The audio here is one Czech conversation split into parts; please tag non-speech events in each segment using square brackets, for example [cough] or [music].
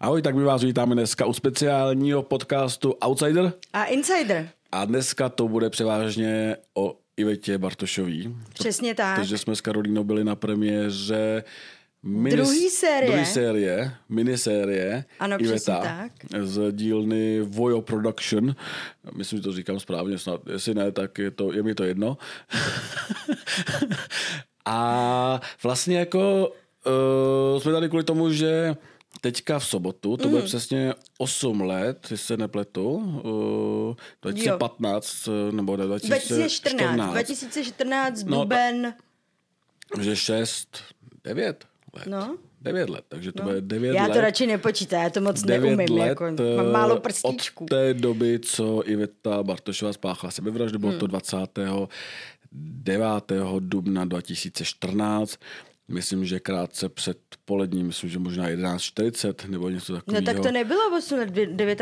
Ahoj, tak my vás vítáme dneska u speciálního podcastu Outsider. A Insider. A dneska to bude převážně o Ivetě Bartošový. Přesně tak. Takže jsme s Karolínou byli na premiéře minis- Druhý série. Druhý série, minisérie Ano, Iveta přesně tak. z dílny Vojo Production. Myslím, že to říkám správně snad. Jestli ne, tak je, to, je mi to jedno. [laughs] A vlastně jako uh, jsme tady kvůli tomu, že teďka v sobotu, to Mm. bude přesně 8 let, jestli se nepletu, uh, 2015 nebo 2014. 2014. 2014, No, duben. že 6, 9 let. No. 9 let, takže to No. bude 9 Já let. to radši nepočítám, já to moc 9 neumím. let jako, eh, mám málo prstíčků. Od té doby, co Iveta Bartošová spáchala sebevraždu, bylo Hmm. to 29. dubna 2014. Myslím, že krátce před poledním, myslím, že možná 11.40 nebo něco No takového. tak to nebylo 8 let,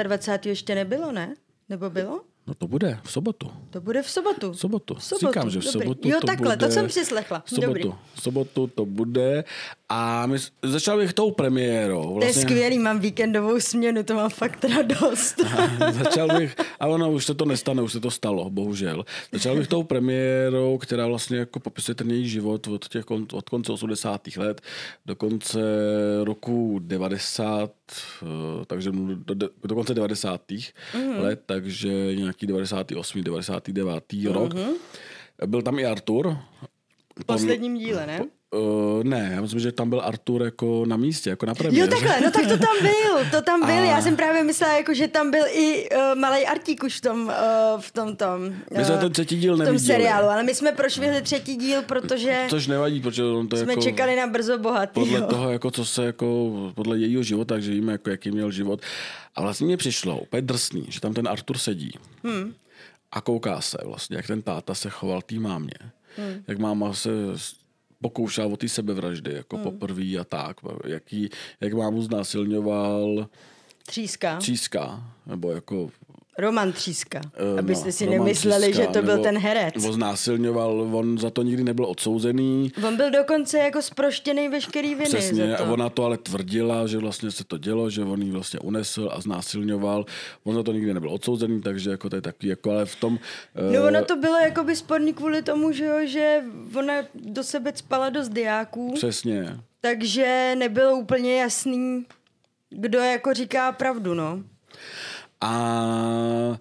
29. ještě nebylo, ne? Nebo bylo? No to bude v sobotu. To bude v sobotu. V sobotu. V sobotu, Říkám, že v dobrý. sobotu Jo, to takhle, bude... to jsem si slechla. V sobotu, Dobrý. v sobotu to bude. A my, začal bych tou premiérou. To je Vlastně, skvělý, mám víkendovou směnu, to mám fakt radost. [laughs] Začal bych, ale ono už se to nestane, už se to stalo, bohužel. Začal bych tou premiérou, která vlastně jako popisuje ten její život od, těch, od konce 80. let do konce roku 90, eh, takže do, do, do konce 90. Mm-hmm. let, takže nějaký 98. 99. Mm-hmm. rok. Byl tam i Artur. v posledním díle, ne? Uh, ne, já myslím, že tam byl Artur jako na místě, jako na premiéře. Jo, takhle, no tak to tam byl, to tam byl. [laughs] A- Já jsem právě myslela, jako, že tam byl i uh, malý Artík už v tom, uh, v tom, tom My jsme ten třetí díl v tom neviděli. seriálu, ale my jsme prošvihli třetí díl, protože Což nevadí, protože on to jsme jako... čekali na brzo bohatý. podle toho, jako co se jako, podle jejího života, takže víme, jako, jaký měl život. A vlastně mě přišlo úplně drsný, že tam ten Artur sedí hmm. a kouká se vlastně, jak ten táta se choval té mámě. Hmm. Jak máma se pokoušela o té sebevraždy, jako hmm. poprvé a tak. Jaký, jak mámu znásilňoval Tříska. Tříska, nebo jako Roman Tříska. Eh, Abyste si Roman nemysleli, Tříska, že to byl ten herec. Nebo znásilňoval, on za to nikdy nebyl odsouzený. On byl dokonce jako sproštěný veškerý viny Přesně, za to. ona to ale tvrdila, že vlastně se to dělo, že on ji vlastně unesl a znásilňoval. On za to nikdy nebyl odsouzený, takže jako to je takový, jako ale v tom... No eh, ono to bylo jakoby sporný kvůli tomu, že, jo, že ona do sebe spala dost diáků, Přesně. takže nebylo úplně jasný, kdo jako říká pravdu, no. A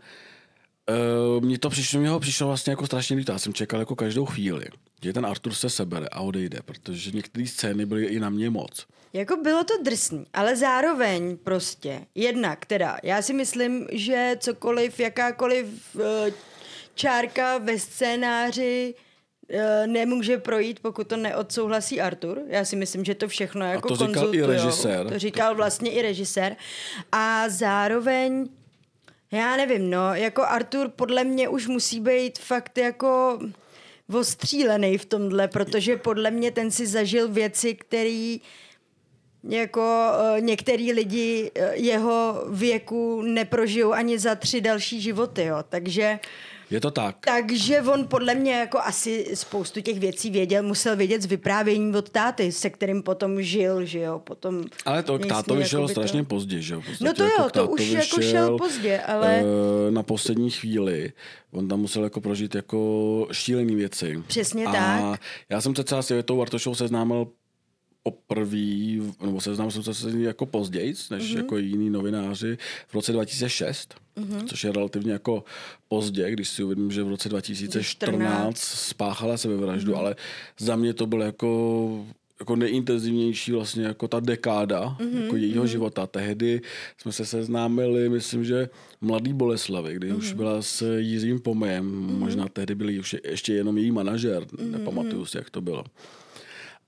uh, mně to přišlo, mě ho přišlo vlastně jako strašně líto. Já jsem čekal jako každou chvíli, že ten Artur se sebere a odejde, protože některé scény byly i na mě moc. Jako bylo to drsný, ale zároveň prostě, jednak teda, já si myslím, že cokoliv, jakákoliv eh, čárka ve scénáři eh, nemůže projít, pokud to neodsouhlasí Artur. Já si myslím, že to všechno jako to říkal i režisér. To říkal vlastně i režisér. A zároveň, já nevím, no, jako Artur podle mě už musí být fakt jako ostřílený v tomhle, protože podle mě ten si zažil věci, které jako uh, některý lidi uh, jeho věku neprožijou ani za tři další životy, jo. Takže, Je to tak. takže on podle mě jako asi spoustu těch věcí věděl, musel vědět z vyprávění od táty, se kterým potom žil, že jo, potom... Ale to k tátovi šel jakoby to- strašně pozdě, že jo? podstatě No to jo, jako k to už tátovi jako šel pozdě, ale- eh, Na poslední chvíli. On tam musel jako prožít jako šílený věci. Přesně a tak. já jsem se třeba s Ivetou Bartošovou seznámil poprvé, nebo seznámil jsem se s ní jako později, než Mhm. mm-hmm. jako jiní novináři v roce 2006, mm-hmm. což je relativně jako pozdě, když si uvědomím, že v roce 2014 spáchala sebevraždu, mm-hmm. ale za mě to bylo jako jako nejintenzivnější vlastně jako ta dekáda mm-hmm, jako jejího mm-hmm. života. Tehdy jsme se seznámili, myslím, že mladý Boleslavy, kdy mm-hmm. už byla s Jiřím Pomejem, mm-hmm. možná tehdy byl už ještě jenom její manažer, mm-hmm. nepamatuju si, jak to bylo.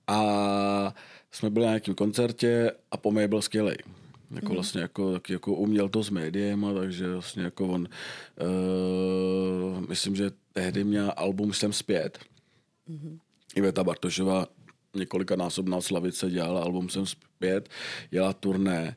A jsme byli na nějakém koncertě a Pomej byl skvělý. Jako mm. vlastně jako, taky jako uměl to s médiem, a takže vlastně jako on, uh, myslím, že tehdy měl album Jsem zpět. Mm. Iveta Bartošová několikanásobná slavice dělala album Jsem zpět, jela turné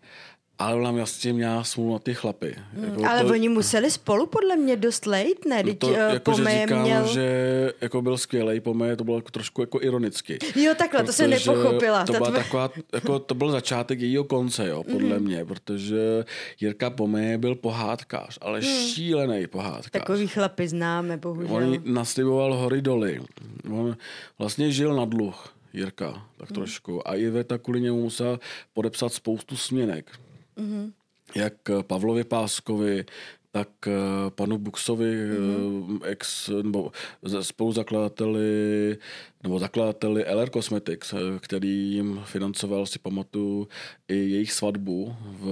ale ona vlastně měla smůlu na ty chlapy. Hmm, jako ale to, oni museli spolu podle mě dost lejt, ne? No to, uh, jako, že říkám, měl... že jako byl skvělý, Pome to bylo jako trošku jako ironicky. Jo, takhle, to jsem nepochopila. To, byla tvoje... taková, jako, to byl začátek jejího konce, jo, podle mm-hmm. mě, protože Jirka Pome byl pohádkář, ale hmm. šílený pohádkář. Takový chlapy známe, bohužel. On nasliboval hory doly. On vlastně žil na dluh. Jirka, tak hmm. trošku. A Iveta kvůli němu musela podepsat spoustu směnek. Mm-hmm. Jak Pavlovi Páskovi, tak eh, panu Buxovi, mm. ex, nebo spoluzakladateli, nebo zakladateli LR Cosmetics, eh, který jim financoval, si pamatuju, i jejich svatbu v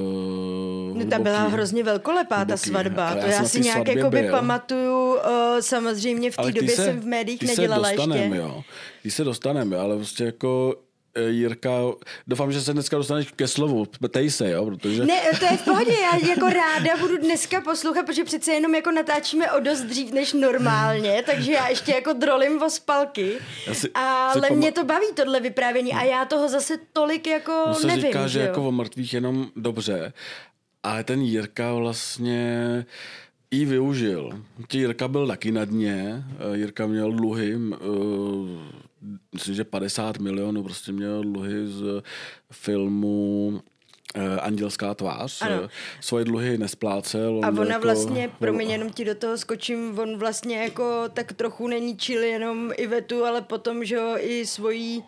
hluboký, Ta byla hrozně velkolepá, hluboký. ta svatba. to já, já si nějak jakoby pamatuju, uh, samozřejmě v té době se, jsem v médiích nedělala se dostanem, ještě. Jo. Když se dostaneme, ale prostě jako Eh, Jirka, doufám, že se dneska dostaneš ke slovu, tej se, jo, protože... Ne, to je v pohodě, já jako ráda budu dneska poslouchat, protože přece jenom jako natáčíme o dost dřív než normálně, takže já ještě jako drolím o spalky, si, ale si mě to baví tohle vyprávění a já toho zase tolik jako no se nevím, říká, že jo? jako o mrtvých jenom dobře, ale ten Jirka vlastně jí využil. Jirka byl taky na dně, eh, Jirka měl dluhy, eh, myslím, že 50 milionů prostě měl dluhy z filmu eh, Andělská tvář. Ano. Svoje dluhy nesplácel. A ona jako, vlastně, promiň, jenom ti do toho skočím, on vlastně jako tak trochu neníčil jenom Ivetu, ale potom, že jo, i svojí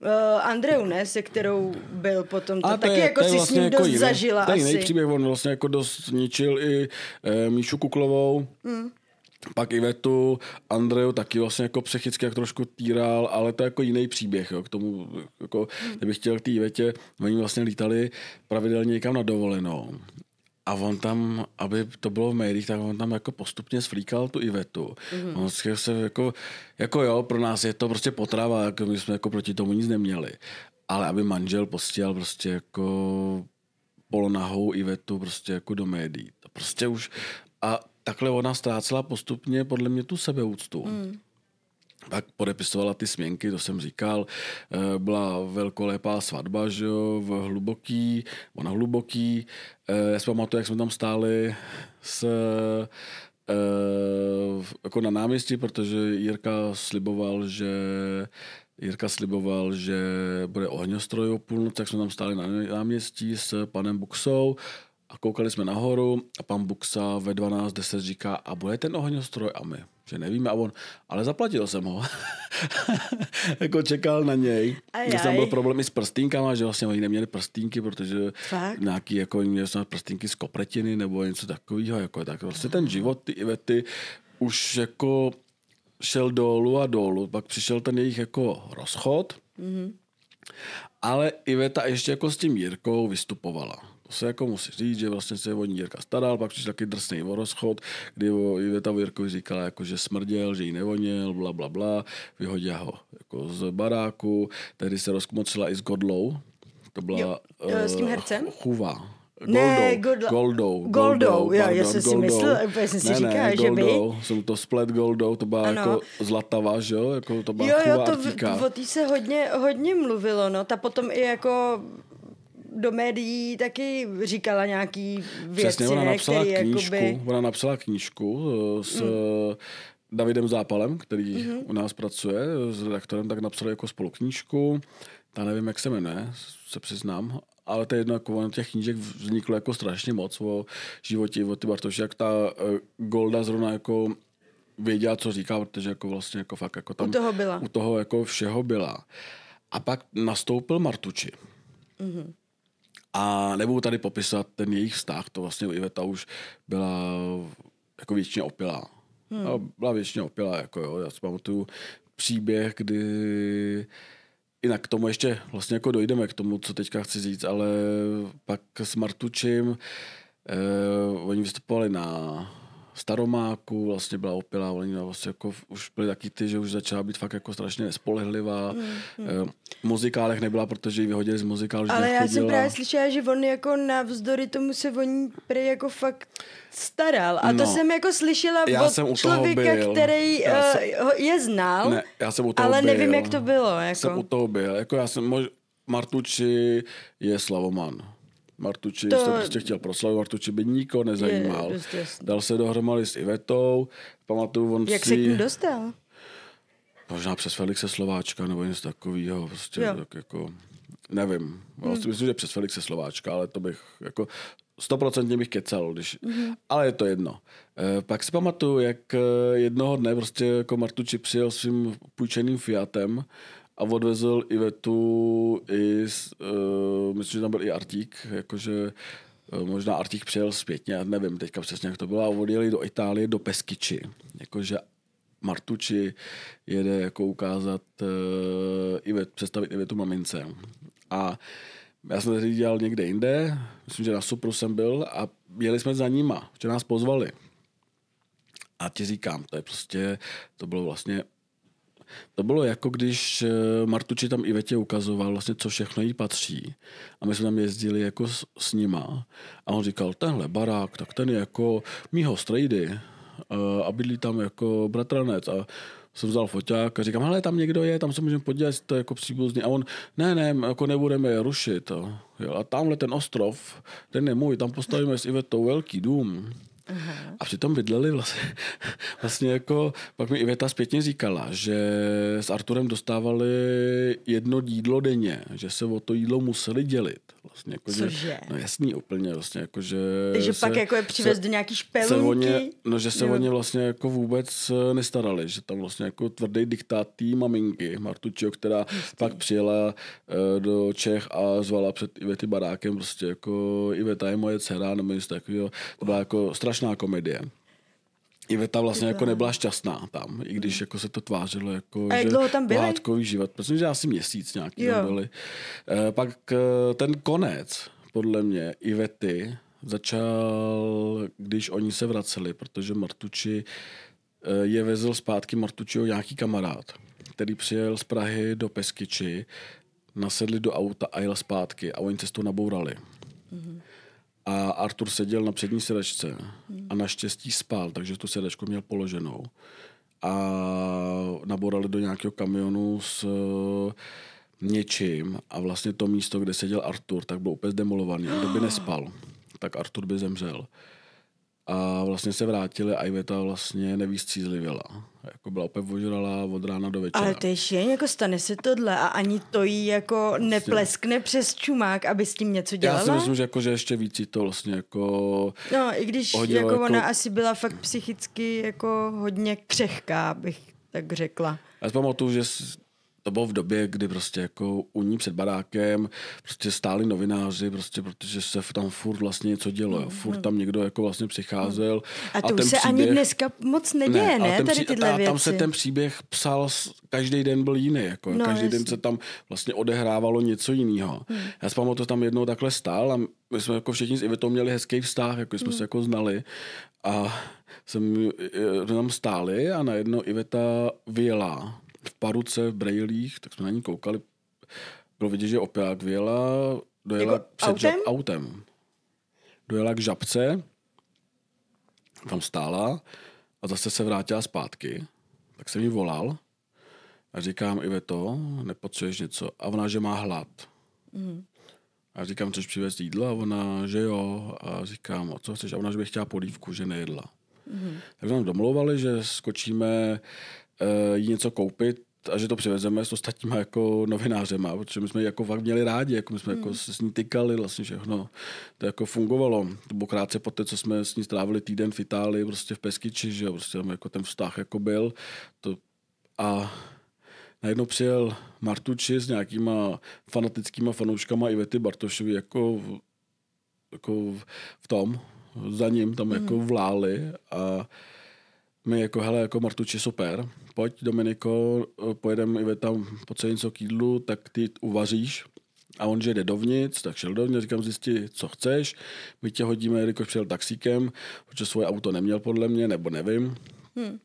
Uh, Andreu, ne, se kterou byl potom. To, a to taky je, jako si vlastně s ním jako dost jiný, zažila To jiný příběh, on vlastně jako dost ničil i uh, Míšu Kuklovou. Hmm pak Ivetu, Andreju taky vlastně jako psychicky jak trošku týral, ale to je jako jiný příběh, jo, k tomu, jako, kdybych chtěl k té Ivetě, oni vlastně lítali pravidelně někam na dovolenou. A on tam, aby to bylo v médiích, tak on tam jako postupně svlíkal tu Ivetu. Mm-hmm. On se jako, jako jo, pro nás je to prostě potrava, jako my jsme jako proti tomu nic neměli. Ale aby manžel postěl prostě jako polonahou Ivetu prostě jako do médií. To prostě už, a takhle ona ztrácela postupně podle mě tu sebeúctu. Mm. Pak podepisovala ty směnky, to jsem říkal. Eh, byla velkolepá svatba, že jo, v hluboký, ona hluboký. Eh, já si pamatuju, jak jsme tam stáli s eh, jako na náměstí, protože Jirka sliboval, že Jirka sliboval, že bude ohňostroj o půlnoc, tak jsme tam stáli na náměstí s panem Buxou a koukali jsme nahoru a pan Buxa ve 12.10 říká, a bude ten ohňostroj? A my, že nevíme. A on, ale zaplatil jsem ho. [laughs] jako čekal na něj. Když tam byl problém i s prstínkama, že vlastně oni neměli prstínky, protože Fakt? nějaký, jako měli snad prstínky z kopretiny nebo něco takového. Jako, tak vlastně ten život, ty Ivety, už jako šel dolů a dolů. Pak přišel ten jejich jako rozchod. Mm-hmm. Ale Iveta ještě jako s tím Jirkou vystupovala. To se jako musí říct, že vlastně se o ní Jirka staral, pak přišel taky drsný rozchod, kdy o Iveta Jirkovi říkala, jako, že smrděl, že jí nevoněl, bla, bla, bla, vyhodila ho jako z baráku, tehdy se rozkmocila i s Godlou, to byla jo, s tím hercem? Uh, Chuva. Goldou, ne, Godla... Goldou. Goldou, Goldou já, já jsem si myslel, úplně jsem si ne, říkal, ne, že Goldou, by... jsem to splet Goldou, to byla ano. jako zlatava, že jo? Jako to byla jo, jo, to v, o té se hodně, hodně mluvilo, no. Ta potom i jako do médií taky říkala nějaký věci, Přesně, ona napsala který, knížku, jakoby... ona napsala knížku eh, s mm. Davidem Zápalem, který mm-hmm. u nás pracuje s redaktorem, tak napsali jako spolu knížku. Ta nevím, jak se jmenuje, se přiznám, ale to je jedno, jako těch knížek vzniklo jako strašně moc o životě o ty Bartoši, jak ta uh, Golda zrovna jako věděla, co říká, protože jako vlastně jako fakt jako tam u toho byla. U toho jako všeho byla. A pak nastoupil Martuči. Mm-hmm. A nebudu tady popisat ten jejich vztah, to vlastně Iveta už byla jako většině opilá. Hmm. Byla většině opilá, jako jo. Já si pamatuju příběh, kdy Jinak k tomu ještě vlastně jako dojdeme k tomu, co teďka chci říct, ale pak s Martučím eh, oni vystupovali na staromáku, vlastně byla opilá, oni vlastně jako už byli taky ty, že už začala být fakt jako strašně nespolehlivá. Hmm, hmm. V muzikálech nebyla, protože ji vyhodili z muzikálu, že Ale já jsem právě slyšela, že on jako navzdory tomu se o ní prý jako fakt staral. A no, to jsem jako slyšela já od jsem člověka, byl. který uh, jsem, je znal, ne, já jsem u toho ale byl. nevím, jak to bylo. Jako. Jsem u toho byl. Jako já jsem, mož, Martuči je Slavoman. Martuči To- to prostě chtěl proslavit, Martuči by nikoho nezajímal. Je dost. Dal se dohromady s Ivetou, pamatuju, on Jak si... se k ní dostal? Možná přes Felixe Slováčka nebo něco takového. Prostě Jo. tak jako, nevím. Vlastně myslím, že přes Felixe Slováčka, ale to bych jako stoprocentně bych kecal, když, mm-hmm. ale je to jedno. E, pak si pamatuju, jak eh, jednoho dne prostě jako Martuči přijel svým půjčeným Fiatem a odvezl Ivetu i, uh, myslím, že tam byl i Artík, jakože eh, možná Artík přijel zpětně, já nevím teďka přesně, jak to bylo, a odjeli do Itálie, do Peskyči. Jakože Martuči jede jako ukázat uh, Ivet, představit Ivetu mamince. A já jsem tady dělal někde jinde, myslím, že na Supru jsem byl a jeli jsme za nima, že nás pozvali. A ti říkám, to je prostě, to bylo vlastně to bylo jako když eh, Martuči tam Ivetě ukazoval vlastně, co všechno jí patří. A my jsme tam jezdili jako s, s nima. A on říkal, tenhle barák, tak ten je jako mýho strejdy. eh, A bydlí tam jako bratranec. A jsem vzal foťák a říkám, hele, tam někdo je, tam se můžeme podívat, to je jako příbuzný. A on, ne, ne, jako nebudeme je rušit. A tamhle ten ostrov, ten je můj, tam postavíme s Ivetou velký dům. Aha. A přitom bydleli vlastně, [laughs] vlastně jako, pak mi Iveta zpětně říkala, že s Arturem dostávali jedno jídlo denně, že se o to jídlo museli dělit. Vlastně jako, že- Cože? No jasný, úplně vlastně, jako, že Takže se, pak jako je přivez se- do nějaký se špelunky? ně, no, že se Jo. o ně vlastně jako vůbec eh, nestarali, že tam vlastně jako tvrdý diktát té maminky Martučio, která pak přijela eh, do Čech a zvala před Ivety barákem prostě jako Iveta je moje dcera nebo něco takového. To byla jako strašná komedie. Iveta vlastně jako nebyla šťastná tam, i když jako se to tvářilo jako, A jak že dlouho tam byli? pohádkový život. Myslím, že asi měsíc nějaký Jo. tam byli. Eh, Pak eh, ten konec, podle mě, Ivety začal, když oni se vraceli, protože Martuči eh, je vezl zpátky Martučiho nějaký kamarád, který přijel z Prahy do Peskyči, nasedli do auta a jel zpátky a oni cestu nabourali. A Artur seděl na přední sedačce a naštěstí spal, takže tu sedačku měl položenou. A naborali do nějakého kamionu s eh, něčím a vlastně to místo, kde seděl Artur, tak bylo úplně zdemolovaný. A kdyby nespal, tak Artur by zemřel. A vlastně se vrátili a Iveta vlastně nevýstřízlivěla. Jako byla úplně ožralá od rána do večera. Ale to je jako stane se tohle a ani to jí jako nepleskne přes čumák, aby s tím něco dělala? Já si myslím, že, jako, že ještě víc to vlastně jako... No, i když hodilo jako, jako- ona asi byla fakt psychicky jako hodně křehká, bych tak řekla. Já si pamatuju, že to bylo v době, kdy prostě jako u ní před barákem prostě stáli novináři, prostě protože se tam furt vlastně něco dělo. jo. Furt tam někdo jako vlastně přicházel. Mm, A to už ten se ani dneska moc neděje, a ne, ten tady tyhle a věci. tam se ten příběh psal, každý den byl jiný. Jako, No, každý den se tam vlastně odehrávalo něco jiného. Hmm. Já si pamatuju, tam jednou takhle stál a my jsme jako všichni s Ivetou měli hezký vztah, jako jsme Hmm. se jako znali. A jsem, e, tam stáli a najednou Iveta vyjela v paruce, v brejlích, tak jsme na ní koukali. Bylo vidět, že opět vyjela, dojela Jako před autem? Žab, autem. Dojela k žabce, tam stála a zase se vrátila zpátky. Tak jsem jí volal a říkám, Iveto, nepotřebuješ něco? A ona, že má hlad. Mhm. A říkám, chceš přivést jídlo? A ona, že jo. A říkám, a co chceš? A ona, že by chtěla polívku, že nejedla. Mhm. Tak jsme domlouvali, že skočíme jí něco koupit a že to přivezeme s ostatníma jako novinářema, protože my jsme ji jako fakt měli rádi, jako my jsme Mhm. jako se s ní tykali vlastně všechno. To jako fungovalo. To bylo krátce po té, co jsme s ní strávili týden v Itálii, prostě v Peskyči, že prostě tam jako ten vztah jako byl. To, a najednou přijel Martuči s nějakýma fanatickýma fanouškama Ivety Bartošovi jako, v- jako v- v tom, za ním tam jako vláli a my jako, hele, jako Martuči, super, pojď Dominiko, pojedeme Iveta po něco k jídlu, tak ty uvaříš. A on, že jde dovnitř, tak šel dovnitř, říkám, zjistí, co chceš. My tě hodíme, jelikož přijel taxíkem, protože svoje auto neměl podle mě, nebo nevím. Hmm.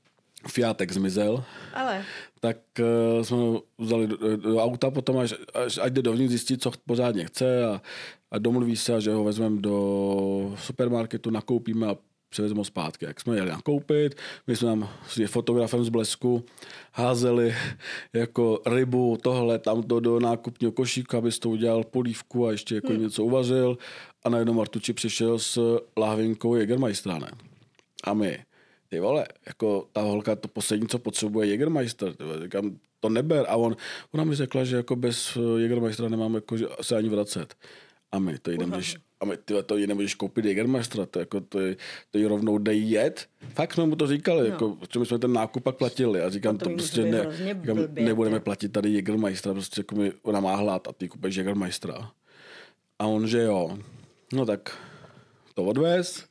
Fiatek zmizel, Ale tak uh, jsme ho vzali do, do auta potom, až, až ať jde dovnitř zjistit, co pořádně chce a, a domluví se, že ho vezmeme do supermarketu, nakoupíme a přivezeme ho zpátky. Jak jsme jeli nakoupit, my jsme tam s fotografem z Blesku házeli jako rybu, tohle, tam to do nákupního košíka, abys to udělal polívku a ještě jako hmm. něco uvařil a najednou Martuči přišel s lahvinkou Jägermeistera, ne? A my, ty vole, jako ta holka to poslední, co potřebuje Jägermeister, říkám, to neber. A on, ona mi řekla, že jako bez Jägermeistera nemám jako, se ani vracet. A my to jdeme, když, a my tyhle, to nemůžeš koupit Jägermeistera, to, jako, to, je, to je rovnou dej jet. Fakt jsme mu to říkali, no. jako, protože my jsme ten nákup pak platili. A říkám, to, to prostě ne, říkám, nebudeme platit tady Jägermeistera, prostě jako mi, ona má hlad a ty kupeš Jägermeistera. A on, že jo. No tak to odvez.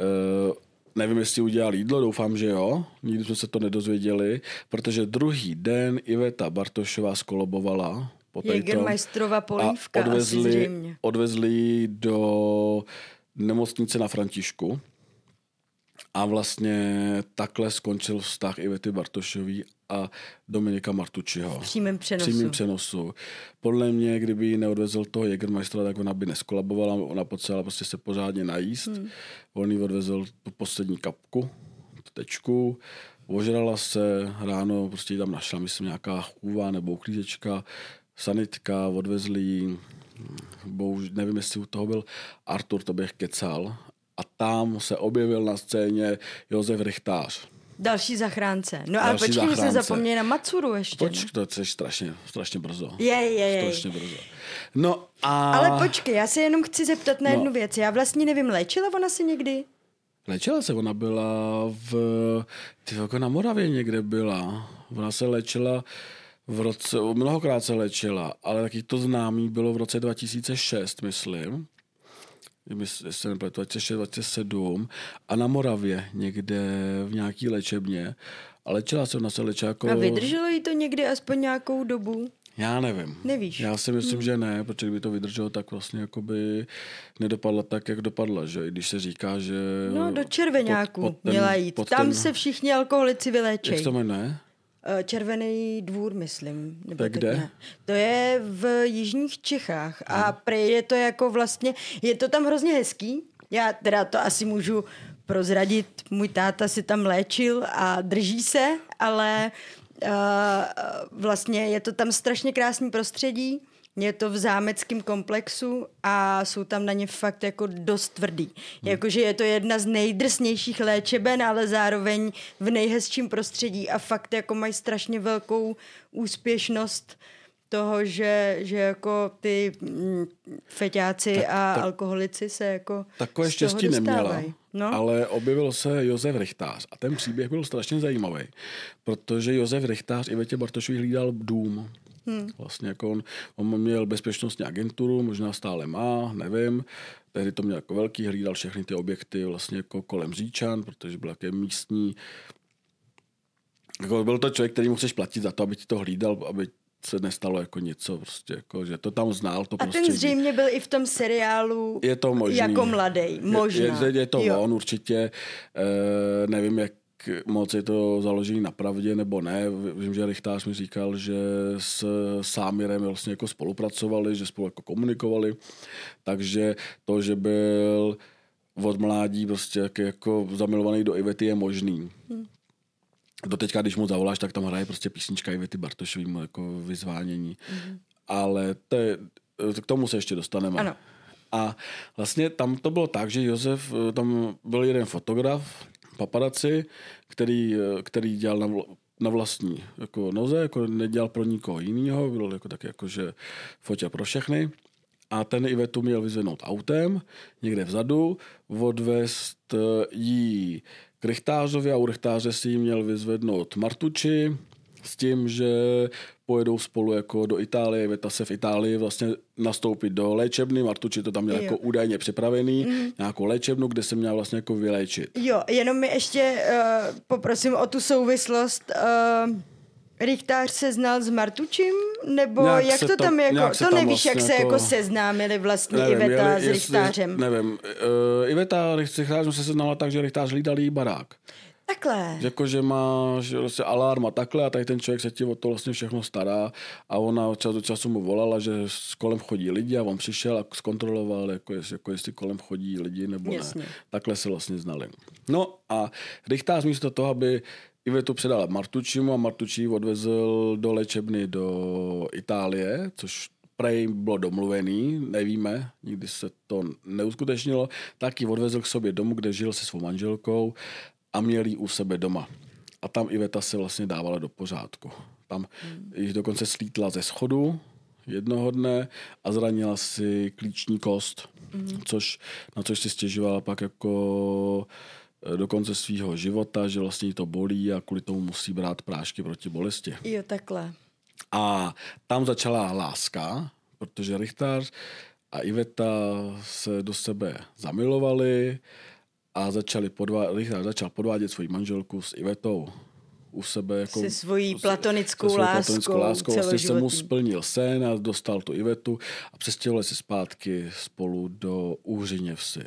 Uh, nevím, jestli udělal jídlo, doufám, že jo. Nikdy jsme se to nedozvěděli, protože druhý den Iveta Bartošová skolobovala po Jägermeisterova polívka odvezli, asi zřejmě. odvezli do nemocnice na Františku a vlastně takhle skončil vztah Ivety Bartošový a Dominika Martučiho. V přímém přenosu. přímém přenosu. Podle mě, kdyby ji neodvezl toho Jägermeistera, tak ona by neskolabovala, ona potřebovala prostě se pořádně najíst. Hmm. On jí odvezl tu poslední kapku, tu tečku, ožrala se, ráno prostě tam našla, myslím, nějaká chůva nebo uklízečka, sanitka, odvezli ji, bohuž, nevím, jestli u toho byl Artur, to bych kecal, a tam se objevil na scéně Josef Richtář. Další zachránce. No ale počkej, my jsme zapomněli na Macuru ještě. Počkej, to je strašně, strašně brzo. Je, je, je. Strašně brzo. No a... Ale počkej, já se jenom chci zeptat na jednu no. věc. Já vlastně nevím, léčila ona si někdy? Léčila se, ona byla v... Ty jako na Moravě někde byla. Ona se léčila v roce, mnohokrát se léčila, ale taky to známý bylo v roce 2006, myslím. Jestli se nepletu, 2006, 2007 a na Moravě někde v nějaký léčebně. A léčila se, ona se léčila jako... A vydrželo jí to někdy aspoň nějakou dobu? Já nevím. Nevíš? Já si myslím, hmm. že ne, protože kdyby to vydrželo, tak vlastně jakoby nedopadla tak, jak dopadla, že? Když se říká, že... No, do červenáku pod, pod ten, měla jít. Tam ten, se všichni alkoholici vyléčejí. Jak to jmenuje? Eh, Červený dvůr, myslím. Nebo tak kde? Ne. To je v jižních Čechách a hmm. prej je to jako vlastně, je to tam hrozně hezký. Já teda to asi můžu prozradit, můj táta si tam léčil a drží se, ale uh, vlastně je to tam strašně krásný prostředí je to v zámeckém komplexu a jsou tam na ně fakt jako dost tvrdý. Hmm. Jakože je to jedna z nejdrsnějších léčeben, ale zároveň v nejhezčím prostředí a fakt jako mají strašně velkou úspěšnost toho, že, že jako ty mm, feťáci tak, a tak, alkoholici se jako Takové štěstí neměla, no? ale objevil se Josef Richtář a ten příběh byl strašně zajímavý, protože Josef Richtář Ivetě Bartošovi hlídal dům Hmm. Vlastně jako on, on měl bezpečnostní agenturu, možná stále má, nevím. Tehdy to měl jako velký, hlídal všechny ty objekty vlastně jako kolem Říčan, protože byl také místní. Jako byl to člověk, který mu chceš platit za to, aby ti to hlídal, aby se nestalo jako něco, prostě jako, že to tam znal. To a prostě ten zřejmě byl i v tom seriálu je to možný. jako mladý, možná. Je, je, je to jo. on určitě, e, nevím, jak moc je to založený na pravdě nebo ne. Vím, že Richtář mi říkal, že s Sámirem vlastně jako spolupracovali, že spolu jako komunikovali, takže to, že byl od mládí prostě jak jako zamilovaný do Ivety je možný. Hmm. Do teďka, když mu zavoláš, tak tam hraje prostě písnička Ivety Bartošovým jako vyzvánění. Hmm. Ale to je, k tomu se ještě dostaneme. Ano. A vlastně tam to bylo tak, že Josef, tam byl jeden fotograf, paparaci, který, který dělal na, na vlastní jako noze, jako nedělal pro nikoho jiného, byl jako tak jako, že fotě pro všechny. A ten Ivetu měl vyzvednout autem někde vzadu, odvést jí k rychtářovi a u rychtáře si jí měl vyzvednout Martuči s tím, že pojedou spolu jako do Itálie, Veta se v Itálii vlastně nastoupit do léčebny, Martuči to tam měl jo. jako údajně připravený, mm. nějakou léčebnu, kde se měl vlastně jako vyléčit. Jo, jenom mi ještě uh, poprosím o tu souvislost. Uh, Richtář se znal s Martučím? Nebo nějak jak to, to tam jako, to tam nevíš, vlastně jak se jako, jako seznámili vlastně nevím, Iveta jeli, s Richtářem? Nevím, uh, Iveta s Richtářem se seznala tak, že Richtář hlídal jí barák. Takhle. Jako, že má že vlastně alarm a takhle a tady ten člověk se ti o to vlastně všechno stará a ona čas do času mu volala, že s kolem chodí lidi a on přišel a zkontroloval, jako, jestli, jako jestli kolem chodí lidi nebo Jasně. ne. Takhle se vlastně znali. No a Richtář místo toho, aby Ivetu předala Martučimu a Martučí ji odvezl do léčebny do Itálie, což prej bylo domluvený, nevíme, nikdy se to neuskutečnilo, tak ji odvezl k sobě domů, kde žil se svou manželkou a měl ji u sebe doma. A tam Iveta se vlastně dávala do pořádku. Tam hmm. již dokonce slítla ze schodu jednoho dne a zranila si klíční kost, hmm. což, na což si stěžovala pak jako eh, do konce svého života, že vlastně jí to bolí a kvůli tomu musí brát prášky proti bolesti. Jo, takhle. A tam začala láska, protože Richtář a Iveta se do sebe zamilovali a začali podvá- Richtář začal podvádět svoji manželku s Ivetou u sebe. Jako, Se svojí platonickou se svojí láskou, platonickou láskou. Vlastně se mu splnil sen a dostal tu Ivetu a přestěhovali se zpátky spolu do Úřině vsi.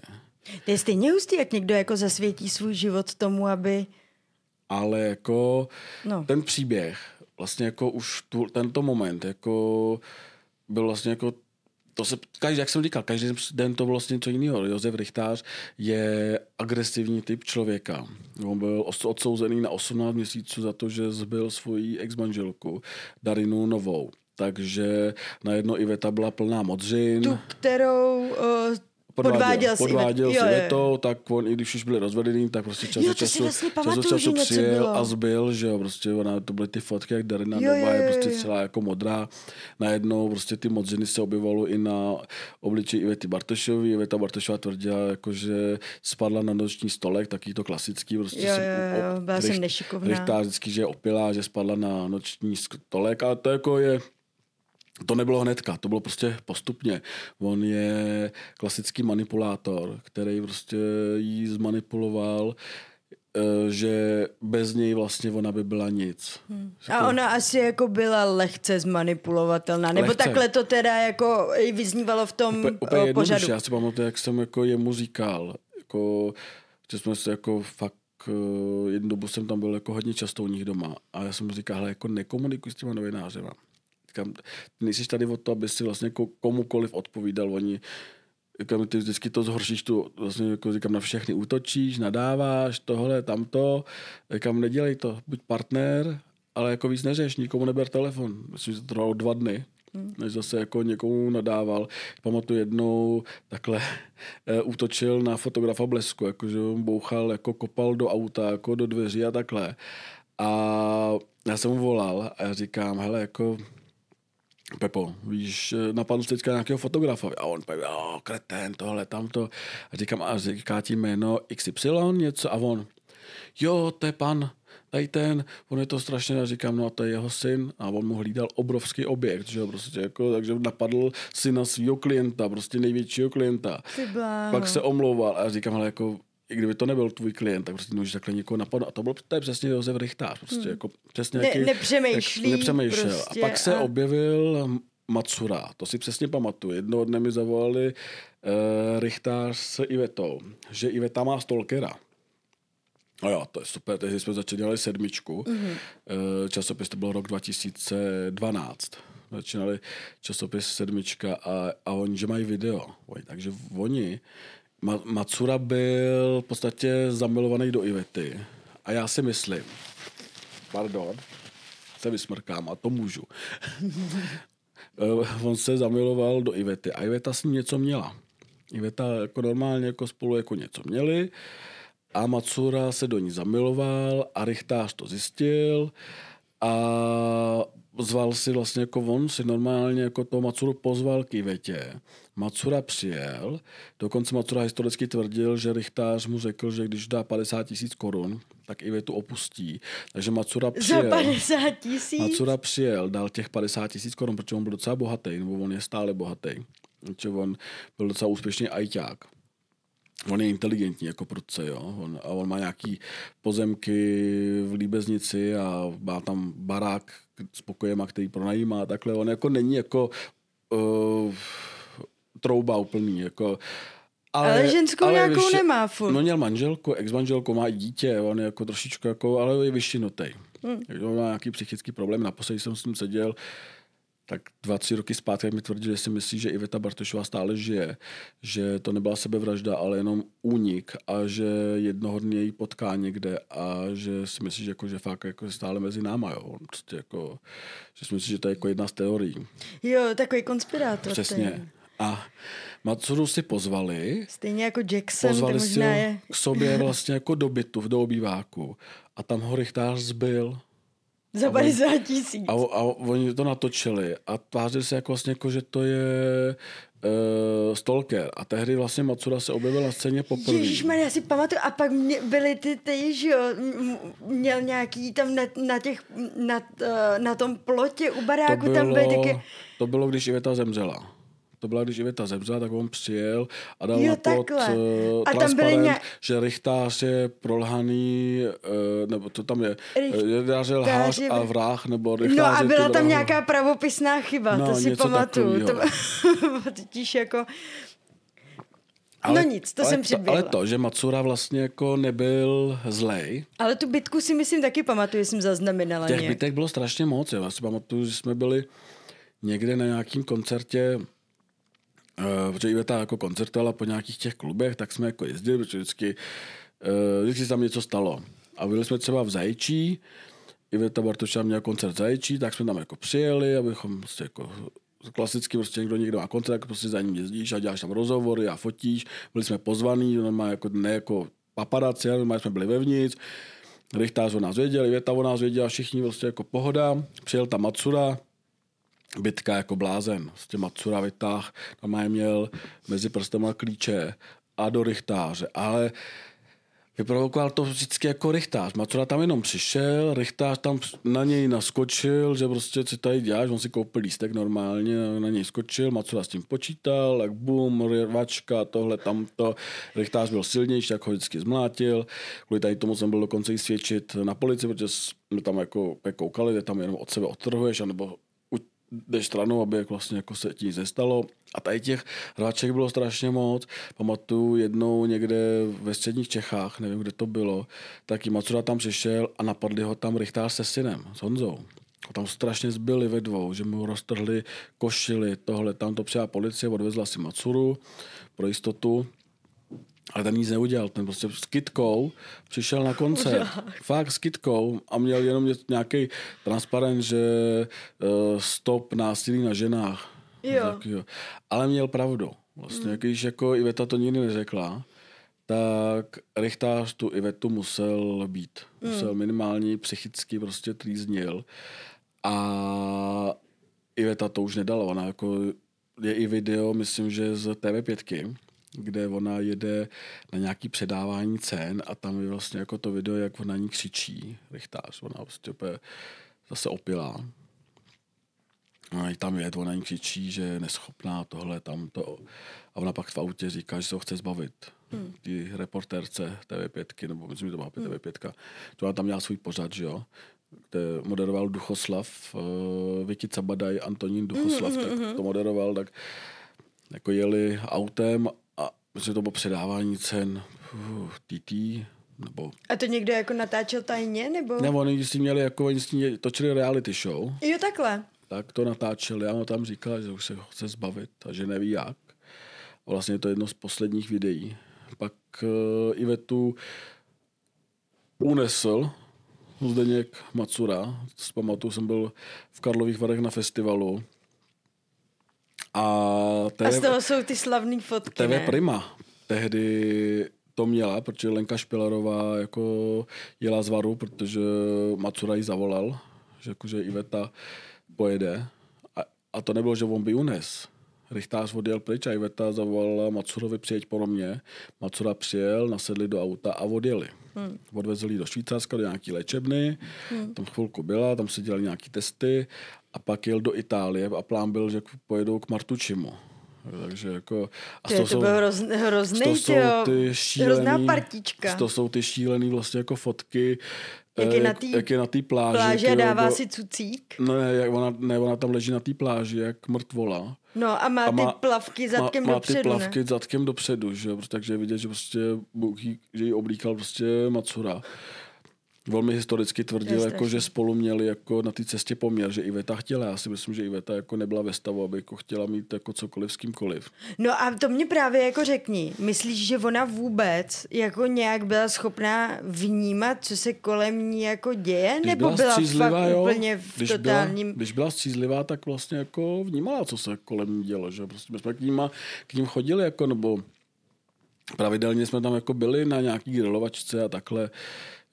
To je stejně hustý, jak někdo jako zasvětí svůj život tomu, aby... ale jako no. ten příběh, vlastně jako už tu, tento moment, jako byl vlastně jako to se, každý, jak jsem říkal, každý den to bylo vlastně něco jiného. Josef Richtář je agresivní typ člověka. On byl odsouzený na 18 měsíců za to, že zbyl svoji ex-manželku Darinu Novou. Takže najednou Iveta byla plná modřin. Tu, kterou uh, podváděl, si podváděl Ivet- s jo, tak on, i když už byli rozvedený, tak prostě čas Jo, si času, vlastně pamatuju, času něco přijel a zbyl, že jo, prostě ona, to byly ty fotky, jak Darina Jo, Nová je prostě celá jako modrá. Najednou prostě ty modřiny se objevalo i na obličeji Ivety Bartošový. Iveta Bartošová tvrdila, jako, že spadla na noční stolek, taky to klasický. Prostě Jo, se- jo, jo, byla jsem nešikovná. Richtář vždycky, že je opilá, že spadla na noční stolek a to jako je to nebylo hnedka, to bylo prostě postupně. On je klasický manipulátor, který prostě jí zmanipuloval, eh, že bez něj vlastně ona by byla nic. Hmm. A ona asi jako byla lehce zmanipulovatelná, nebo Lehce. takhle to teda jako i vyznívalo v tom Úplně, úplně eh, jednoduše. pořadu. Já si pamatuju, jak jsem jako jemu říkal, jako, že jsme se jako fakt eh, jednu dobu jsem tam byl jako hodně často u nich doma a já jsem mu říkal, hele, jako nekomunikuj s těma novinářema. Říkám, ty nejsi tady o to, aby si vlastně jako komukoliv odpovídal. Oni, říkám, ty vždycky to zhoršíš, tu, vlastně jako říkám, na všechny útočíš, nadáváš, tohle, tamto. Říkám, nedělej to, buď partner, ale jako víc neřeš, nikomu neber telefon. Myslím, že to trvalo dva dny, hmm. než zase jako někomu nadával. Pamatuju jednou takhle [laughs] eh, útočil na fotografa Blesku, jakože on bouchal, jako kopal do auta, jako do dveří a takhle. A já jsem mu volal a já říkám, hele, jako Pepo, víš, napadl teďka nějakého fotografa. A on poví, jo, kretén, tohle, tamto. A říkám, a říká ti jméno XY něco? A on, jo, to je pan, tady ten, on je to strašně, a říkám, no a to je jeho syn. A on mu hlídal obrovský objekt, že jo, prostě jako, takže napadl syna svého klienta, prostě největšího klienta. Pak se omlouval a říkám, ale jako, i kdyby to nebyl tvůj klient, tak prostě můžeš takhle někoho napadnout. A to byl to je přesně Josef Richtář. Prostě hmm. jako přesně Ne- jaký, nepřemýšlí jak, nepřemýšlel. prostě a pak se a- objevil Matsura, to si přesně pamatuju. Jednoho dne mi zavolali uh, Richtář s Ivetou, že Iveta má stalkera. No jo, to je super, tehdy jsme začali dělali sedmičku. Mm-hmm. Časopis to byl rok 2012. Začínali časopis sedmička a, a oni, že mají video. Oj, takže oni, Ma, Matsura byl v podstatě zamilovaný do Ivety. A já si myslím, pardon, se vysmrkám a to můžu. [laughs] Eh, on se zamiloval do Ivety a Iveta s ním něco měla. Iveta jako normálně jako spolu jako něco měli a Matsura se do ní zamiloval a Richtář to zjistil a zval si vlastně jako on si normálně jako toho Matsuru pozval k Ivetě. Matsura přijel, dokonce Matsura historicky tvrdil, že Richtář mu řekl, že když dá 50 tisíc korun, tak Ivetu opustí. Takže Matsura přijel. Za 50 tisíc? Matsura přijel, dal těch 50 tisíc korun, protože on byl docela bohatý, nebo on je stále bohatý. Takže on byl docela úspěšný ajťák. On je inteligentní jako prudce, jo. On, a on má nějaký pozemky v Líbeznici a má tam barák s pokojema, který pronajímá takhle. On jako není jako uh, trouba úplný, jako Ale, ale ženskou ale nějakou víš, nemá furt. No měl manželku, ex-manželku, má dítě, on je jako trošičku jako, ale je vyšinutej. Hmm. On má nějaký psychický problém, naposledy jsem s ním seděl, tak dva, tři roky zpátky mi tvrdil, že si myslí, že Iveta Bartošová stále žije, že to nebyla sebevražda, ale jenom únik a že jednoho dne ji potká někde a že si myslí, že, jako, že fakt jako stále mezi náma. Jo. Prostě jako, že si myslí, že to je jako jedna z teorií. Jo, takový konspirátor. Přesně. Ten. A Matsuru si pozvali. Stejně jako Jackson, pozvali si ho je. k sobě vlastně jako do bytu, do obýváku. A tam ho Richtář zbyl. Za 50 tisíc. A, a, oni to natočili a tvářili se jako vlastně, jako, že to je uh, Stalker. A tehdy vlastně Matsura se objevil na scéně poprvé. Ježišmarja, já si pamatuju. A pak mě, byly ty, ty, že jo, měl nějaký tam na, na těch, na, eh, na tom plotě u baráku, to bylo, tam byly taky... To bylo, když Iveta zemřela to byla, když Iveta zemřela, tak on přijel a dal jo, na plot uh, a tam byly nějak... že Richtář je prolhaný, uh, nebo to tam je, Richtář je lhář a vrah, nebo Richtář No a byla tam nějaká pravopisná chyba, no, to si pamatuju. To [laughs] totiž jako... Ale, no nic, to ale jsem předběhla. Ale to, že Matsura vlastně jako nebyl zlej. Ale tu bitku si myslím taky pamatuju, jsem zaznamenala Těch nějak. bitek bylo strašně moc. Já si pamatuju, že jsme byli někde na nějakým koncertě protože Iveta jako koncertovala po nějakých těch klubech, tak jsme jako jezdili, protože vždycky, uh, vždycky se tam něco stalo. A byli jsme třeba v Zajčí, Iveta Bartošová měla koncert v Zajčí, tak jsme tam jako přijeli, abychom prostě jako klasicky prostě někdo někdo má koncert, tak prostě za ním jezdíš a děláš tam rozhovory a fotíš. Byli jsme pozvaní, má jako, ne jako paparaci, ale jsme byli vevnitř. Richtář o nás věděl, Iveta o nás věděla, všichni prostě jako pohoda. Přijel tam Matsura, bitka jako blázen. S těma Matsura vytáh, tam měl mezi prstama klíče a do rychtáře, ale vyprovokoval to vždycky jako rychtář. Macura tam jenom přišel, rychtář tam na něj naskočil, že prostě co tady děláš, on si koupil lístek normálně, na něj skočil, Macura s tím počítal, tak bum, rvačka, tohle, tamto. Rychtář byl silnější, tak ho vždycky zmlátil. Kvůli tady tomu jsem byl dokonce i svědčit na policii, protože jsme tam jako, jako koukali, že tam jenom od sebe odtrhuješ, anebo jdeš stranou, aby jak vlastně jako se ti zestalo. A tady těch hráček bylo strašně moc. Pamatuju jednou někde ve středních Čechách, nevím, kde to bylo, tak Macura tam přišel a napadli ho tam rychtář se synem, s Honzou. A tam strašně zbyli ve dvou, že mu roztrhli košily, tohle, tam to přijela policie, odvezla si Macuru pro jistotu ale ten nic neudělal, ten prostě s kitkou přišel na koncert. Fakt s kitkou a měl jenom nějaký transparent, že uh, stop násilí na ženách. Jo. Tak, jo. Ale měl pravdu. Vlastně, mm. když jako Iveta to nikdy neřekla, tak Richtář tu Ivetu musel být. Mm. Musel minimálně psychicky prostě trýznil. A Iveta to už nedala. Ona jako je i video, myslím, že z TV5, kde ona jede na nějaký předávání cen a tam je vlastně jako to video, jak ona na ní křičí, Richtář, ona prostě úplně zase opilá. A i tam je, ona ní křičí, že je neschopná tohle, tamto. A ona pak v autě říká, že se ho chce zbavit. Hmm. Ty reportérce TV5, nebo myslím, že to má TV5, to ona tam měla svůj pořad, že jo kde moderoval Duchoslav, uh, Vicky Cabadaj, Antonín Duchoslav, mm-hmm. tak hmm, hmm. to moderoval, tak jako jeli autem Myslím, to bylo předávání cen TT, nebo... A to někdo jako natáčel tajně, nebo? Ne, oni si měli jako, oni si točili reality show. Jo, takhle. Tak to natáčeli, já mu tam říkal, že už se ho chce zbavit a že neví jak. A vlastně to je jedno z posledních videí. Pak uh, Ivetu unesl Zdeněk Macura. Zpamatuju, jsem byl v Karlových Varech na festivalu a, TV, a z toho jsou ty slavné fotky, TV ne? Prima tehdy to měla, protože Lenka Špilarová jako jela z varu, protože Macura jí zavolal, že jakože Iveta pojede. A, a to nebylo, že on by unes. Richtář odjel pryč a Iveta zavolala Macurovi přijeď po mě. Macura přijel, nasedli do auta a odjeli. Hmm. Odvezli do Švýcarska, do nějaké léčebny, hmm. tam chvilku byla, tam se dělali nějaké testy a pak jel do Itálie a plán byl, že pojedou k Martučimu. Takže jako... A to, to jsou, byl hroz, hrozný, to jsou ty šílený, hrozná partička. To jsou ty šílený vlastně jako fotky, Jak je na té jak je na té pláži. tyjo, dává jako- si cucík. Ne, jak ona, ne, ona tam leží na té pláži, jak mrtvola. No a má, A má- ty plavky zadkem má, má dopředu, ty plavky ne? zadkem dopředu, že jo, takže je vidět, že prostě Bůh jí, že ji oblíkal prostě Macura. Velmi historicky tvrdil, jako, že spolu měli jako na té cestě poměr, že Iveta chtěla. Já si myslím, že Iveta jako nebyla ve stavu, aby jako chtěla mít jako cokoliv s kýmkoliv. No a to mě právě jako řekni, myslíš, že ona vůbec jako nějak byla schopná vnímat, co se kolem ní jako děje? Když Nebo byla, střízlivá, fakt jo, úplně v když totálním... Byla, když byla střízlivá, tak vlastně jako vnímala, co se kolem ní dělo. Že? Prostě my jsme k ním, k ním chodili, jako, nebo pravidelně jsme tam jako byli na nějaký grilovačce a takhle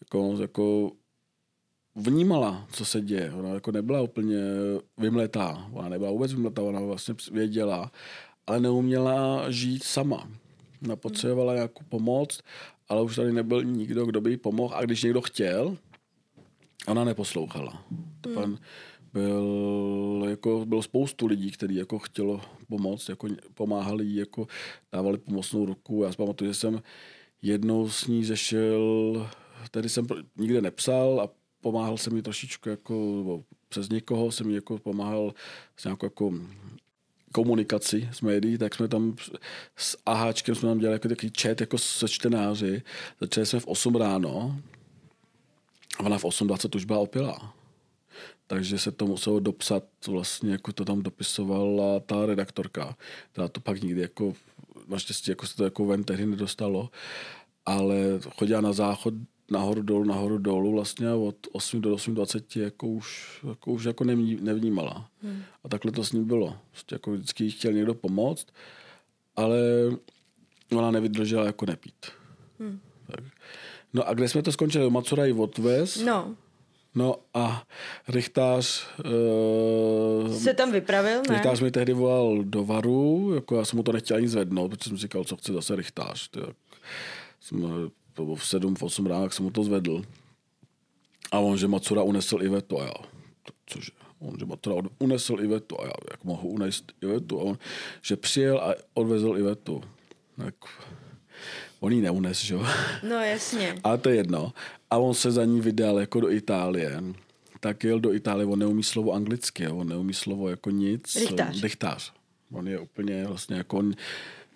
jako, jako vnímala, co se děje. Ona jako nebyla úplně vymletá. Ona nebyla vůbec vymletá, ona vlastně věděla, ale neuměla žít sama. Ona potřebovala nějakou pomoc, ale už tady nebyl nikdo, kdo by jí pomohl. A když někdo chtěl, ona neposlouchala. To pan byl, jako, bylo spoustu lidí, kteří jako chtělo pomoct, jako pomáhali jí, jako dávali pomocnou ruku. Já si pamatuju, že jsem jednou s ní zešel, tady jsem nikde nepsal a pomáhal jsem mi trošičku jako, přes někoho jsem jí jako pomáhal s nějakou jako komunikaci s médií, tak jsme tam s AHčkem jsme tam dělali jako takový chat jako se čtenáři. Začali jsme v 8 ráno a ona v 8.20 už byla opilá. Takže se to muselo dopsat, vlastně jako to tam dopisovala ta redaktorka, která to pak nikdy jako, naštěstí jako se to jako ven tehdy nedostalo, ale chodila na záchod nahoru dolů, nahoru dolů vlastně od 8 do 8.20 jako už, jako už jako nevní, nevnímala. Hmm. A takhle to s ní bylo. Prostě jako vždycky jí chtěl někdo pomoct, ale ona nevydržela jako nepít. Hmm. Tak. No a kde jsme to skončili? Macura ji odvez. No, No a Richtář... Uh, se tam vypravil, ne? Richtář mi tehdy volal do varu, jako já jsem mu to nechtěl ani zvednout, protože jsem říkal, co chce zase Richtář. Tak jsem, eh, to bylo v 7, v 8 ráno, jak jsem mu to zvedl. A on, že Macura unesl Ivetu a já, cože? On, že Macura unesl Ivetu a já, jak mohu unést Ivetu? A on, že přijel a odvezl Ivetu. Tak, on ji neunes, že jo? No jasně. [laughs] Ale to je jedno. A on se za ní vydal jako do Itálie. Tak jel do Itálie, on neumí slovo anglicky, on neumí slovo jako nic. Rychtář. Rychtář. On je úplně vlastně jako on,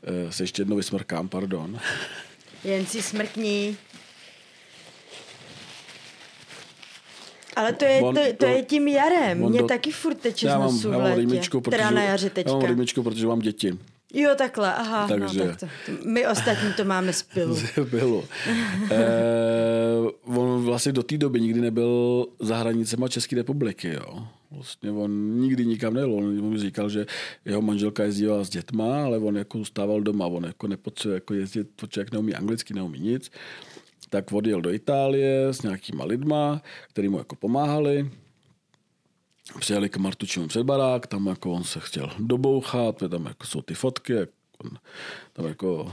eh, se ještě jednou vysmrkám, pardon. [laughs] Jen si smrkni. Ale to je, On- to, to je tím jarem. Mně do- taky furt teče já z nosu v létě. rýmičku, protože, Teda na jaře teďka. já mám rýmičku, protože mám děti. Jo, takhle, aha. Takže- No, tak to, my ostatní to máme z pilu. [laughs] Bylo. eh, on vlastně do té doby nikdy nebyl za hranicema České republiky. Jo. Vlastně on nikdy nikam nejel. On mi říkal, že jeho manželka jezdila s dětma, ale on jako zůstával doma. On jako nepotřebuje jako jezdit, to člověk neumí anglicky, neumí nic. Tak odjel do Itálie s nějakýma lidma, který mu jako pomáhali. Přijeli k Martučimu před barák, tam jako on se chtěl dobouchat, tam jako jsou ty fotky, jak on, tam jako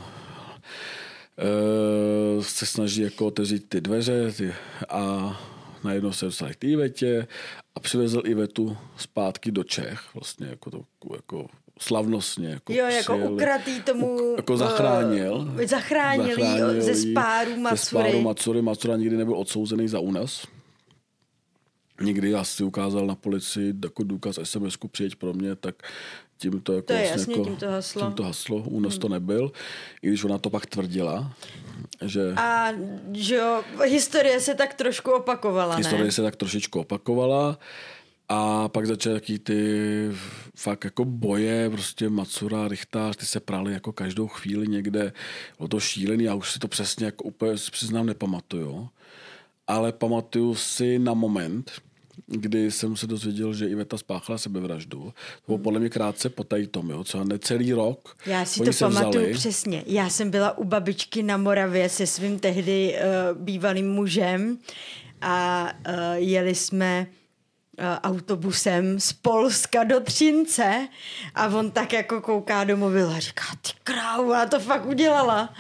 eh, se snaží jako otevřít ty dveře ty, a najednou se dostali k té Ivetě a přivezl Ivetu zpátky do Čech, vlastně jako, to, jako slavnostně. Jako Jo, jako přijeli. ukratý tomu... Jako zachránil. eh, Zachránil, zachránil jí ze spáru Ze Macury. spáru Macury. Macura nikdy nebyl odsouzený za únos. Nikdy asi ukázal na policii jako důkaz SMS-ku přijeď pro mě, tak tím to jako To je vlastně jasně, jako, tím to haslo. Tím to haslo, únos to nebyl. I když ona to pak tvrdila, že A že jo, historie se tak trošku opakovala, historie ne? se tak trošičku opakovala. A pak začaly taky ty fakt jako boje, prostě Macura, Richtář, ty se prali jako každou chvíli někde. Bylo to šílený, já už si to přesně jako úplně si přiznám nepamatuju. Ale pamatuju si na moment, kdy jsem se dozvěděl, že Iveta spáchala sebevraždu. To bylo podle mě krátce po tady tom, jo, co ne celý rok. Já si to pamatuju vzali. přesně. Já jsem byla u babičky na Moravě se svým tehdy uh, bývalým mužem a uh, jeli jsme uh, autobusem z Polska do Třince a on tak jako kouká do mobilu a říká, ty krávu, a to fakt udělala.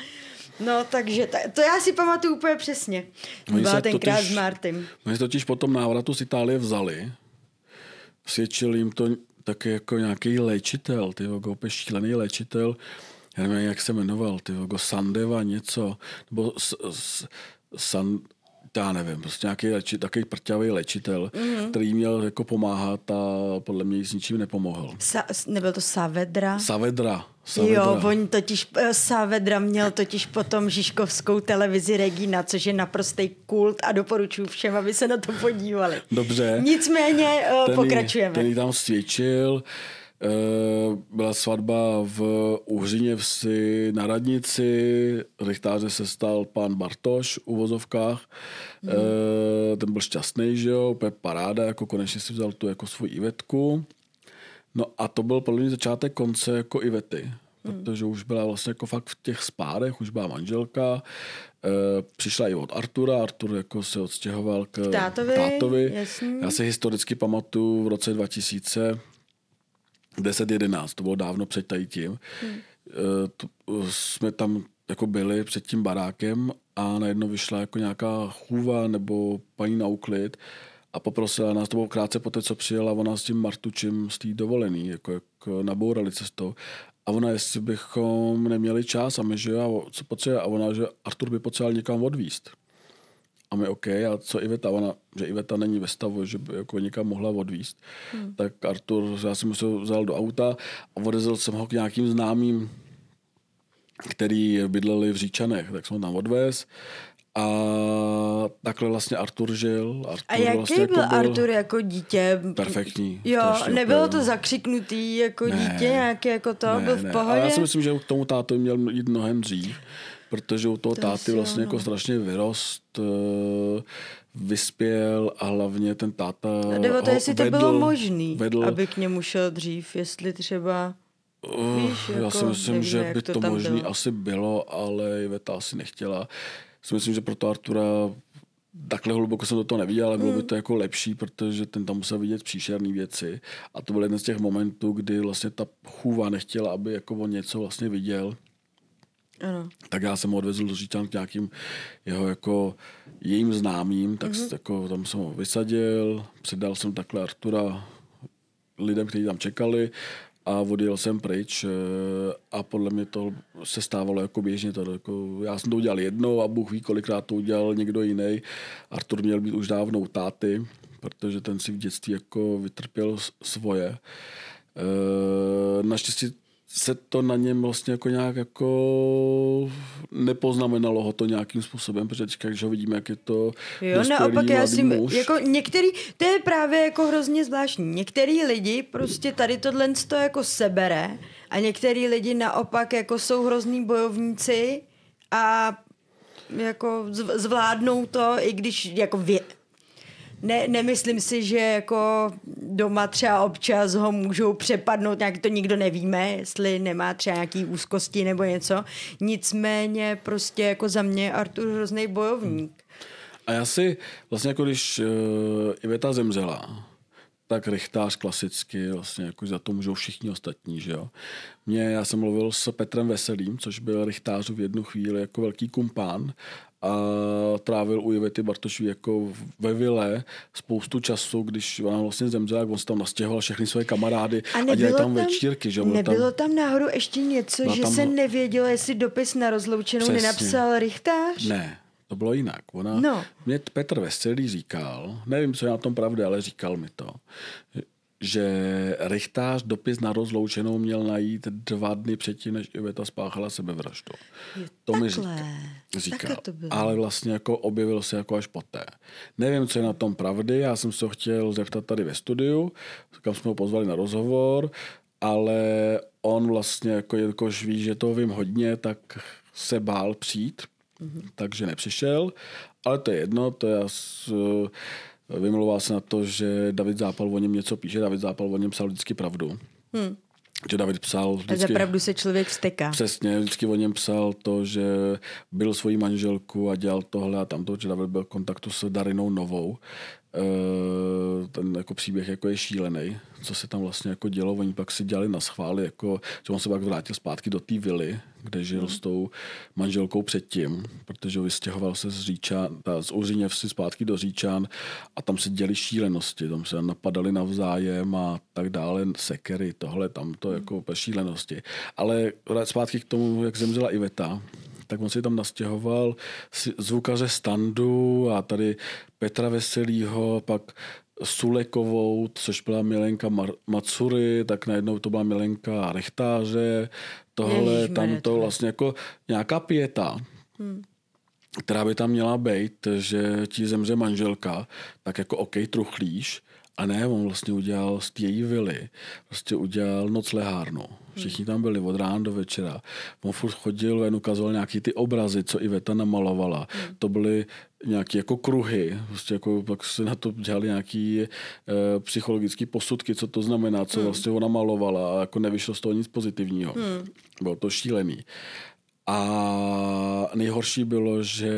No, takže ta, to já si pamatuju úplně přesně. Oni Byla tenkrát totiž- s Martym. Oni se totiž po tom návratu z Itálie vzali. Svědčil jim to taky jako nějaký léčitel, ty jako úplně šílený léčitel. Já nevím, jak se jmenoval, ty jako Sandeva něco, nebo s, s, San, já nevím, prostě nějaký leči, takový prťavý léčitel, mm-hmm. který měl jako pomáhat a podle mě s ničím nepomohl. Sa, nebyl to Savedra? Savedra. Savedra. Jo, on totiž, eh, Savedra měl totiž potom Žižkovskou televizi Regina, což je naprostý kult a doporučuji všem, aby se na to podívali. Dobře. Nicméně uh, ten pokračujeme. Jí, ten jí tam svědčil. Uh, byla svatba v Uhřině vsi na radnici, rychtáře se stal pan Bartoš v uvozovkách. Hmm. Uh, ten byl šťastný, že jo, úplně paráda, jako konečně si vzal tu jako svou Ivetku. No a to byl podle mě začátek konce jako Ivety, hmm. protože už byla vlastně jako fakt v těch spárech, už byla manželka, e, přišla i od Artura, Artur jako se odstěhoval k, k tátovi, tátovi. Jasný. Já si historicky pamatuju v roce 2000 10-11, to bylo dávno před tady tím. Hmm. E, to, jsme tam jako byli před tím barákem a najednou vyšla jako nějaká chůva nebo paní na úklid a poprosila nás, to bylo krátce po té, co přijela ona s tím Martučem z té dovolený, jako, jako nabourali cestou. A ona, jestli bychom neměli čas a my, že jo, co potřebuje, a ona, že Artur by potřeboval někam odvíst. A my OK, a co Iveta? Ona, že Iveta není ve stavu, že by jako někam mohla odvíst. Hmm. Tak Artur, já jsem musel vzal do auta a odezl jsem ho k nějakým známým, který bydleli v Říčanech, tak jsem ho tam odvez a takhle vlastně Artur žil. Artur a jaký vlastně byl, jako byl Artur jako dítě? Perfektní. Jo, nebylo to zakřiknutý jako ne, dítě nějaké jako to? Ne, byl v ne. pohodě? Ale já si myslím, že k tomu tátu měl jít mnohem dřív, protože u toho to táty vlastně jako strašně vyrost, eh, vyspěl a hlavně ten táta A nebo to, jestli vedl, to bylo možný, vedl, aby k němu šel dřív, jestli třeba... Víš, uh, já jako, si myslím, nevím, že by to, to, možný bylo. asi bylo, ale Iveta asi nechtěla. Si myslím, že pro to Artura takhle hluboko jsem do toho neviděl, ale bylo by Hmm. to jako lepší, protože ten tam musel vidět příšerné věci. A to byl jeden z těch momentů, kdy vlastně ta chůva nechtěla, aby jako on něco vlastně viděl. Ano. Tak já jsem ho odvezl do Říčan k nějakým jeho jako jejím známým, tak Mhm. mm-hmm. jako tam jsem ho vysadil, předal jsem takhle Artura lidem, kteří tam čekali a odjel jsem pryč eh, a podle mě to se stávalo jako běžně. To, jako, já jsem to udělal jednou a Bůh ví, kolikrát to udělal někdo jiný. Artur měl být už dávno táty, protože ten si v dětství jako vytrpěl svoje. Eh, Naštěstí se to na něm vlastně jako nějak jako nepoznamenalo ho to nějakým způsobem, protože teďka, když ho vidíme, jak je to Jo, naopak já mladý si, muž. jako některý, to je právě jako hrozně zvláštní. Některý lidi prostě tady tohle to jako sebere a některý lidi naopak jako jsou hrozný bojovníci a jako zv- zvládnou to, i když jako vě... Ne, nemyslím si, že jako doma třeba občas ho můžou přepadnout, nějak to nikdo nevíme, jestli nemá třeba nějaký úzkosti nebo něco. Nicméně prostě jako za mě je Artur hrozný bojovník. A já si vlastně jako když uh, Iveta zemřela, tak rychtář klasicky, vlastně jako za to můžou všichni ostatní, že jo. Mě, já jsem mluvil s Petrem Veselým, což byl rychtářů v jednu chvíli jako velký kumpán a trávil u Ivety Bartošů jako ve vile spoustu času, když ona vlastně zemřela, jak on se tam nastěhoval všechny své kamarády a, a dělali tam, večírky. Že? Bylo Nebylo tam náhodou ještě něco, že tam- se nevědělo, jestli dopis na rozloučenou Přesně. nenapsal Richtář? Ne, to bylo jinak. Ona, No. Mě Petr Veselý říkal, nevím, co je na tom pravda, ale říkal mi to, že Richtář dopis na rozloučenou měl najít dva dny předtím, než Iveta spáchala sebevraždu. To mi říkal. Takhle to bylo. Ale vlastně jako objevil se jako až poté. Nevím, co je na tom pravdy, já jsem se ho chtěl zeptat tady ve studiu, kam jsme ho pozvali na rozhovor, ale on vlastně, jako jelikož ví, že toho vím hodně, tak se bál přijít, mm-hmm. takže nepřišel, ale to je jedno, to je s, vymlouval se na to, že David Zápal o něm něco píše, David Zápal o něm psal vždycky pravdu. Hmm. Že David psal A vždycky... za pravdu se člověk vsteká. Přesně, vždycky o něm psal to, že byl svojí manželku a dělal tohle a tamto, že David byl v kontaktu s Darinou Novou. E, ten jako příběh jako je šílený, co se tam vlastně jako dělo. Oni pak si dělali na schvály, jako, že on se pak vrátil zpátky do té vily, kde žil hmm. s tou manželkou předtím, protože vystěhoval se z Říčan, ta, z Uřiněvsi zpátky do Říčan a tam se děli šílenosti, tam se napadali navzájem a tak dále, sekery, tohle, tam to jako úplně šílenosti. Ale zpátky k tomu, jak zemřela Iveta, tak on si tam nastěhoval zvukaře Standu a tady Petra Veselýho, pak Sulekovou, což byla milenka Mar- Matsury, tak najednou to byla milenka Rechtáře, tohle, Ježiš, tam to vlastně jako nějaká pěta. Hmm která by tam měla být, že ti zemře manželka, tak jako OK, truchlíš, a ne, on vlastně udělal z její vily, prostě udělal noc lehárnu. Všichni tam byli od rána do večera. On furt chodil ven, ukazoval nějaký ty obrazy, co Iveta namalovala. Hmm. To byly nějaké jako kruhy, prostě jako pak se na to dělali nějaký e, psychologické posudky, co to znamená, co hmm. vlastně ona malovala a jako nevyšlo z toho nic pozitivního. Hmm. Bylo to šílený. A nejhorší bylo, že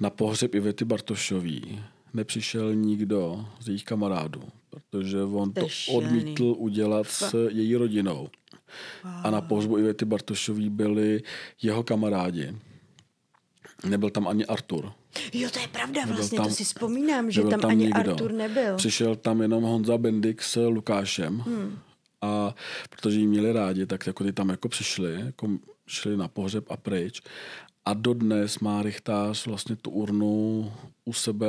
na pohřeb Ivety Bartošový nepřišel nikdo z jejich kamarádů, protože on to, to odmítl udělat s její rodinou. Wow. A na pohřbu Ivety Bartošový byli jeho kamarádi. Nebyl tam ani Artur. Jo, to je pravda vlastně, tam, to si vzpomínám, že tam, tam ani nikdo. Artur nebyl. Přišel tam jenom Honza Bendik s Lukášem. Hmm. A protože jí měli rádi, tak jako ty tam jako přišli, jako šli na pohřeb a pryč. A dodnes má Richtář vlastně tu urnu u sebe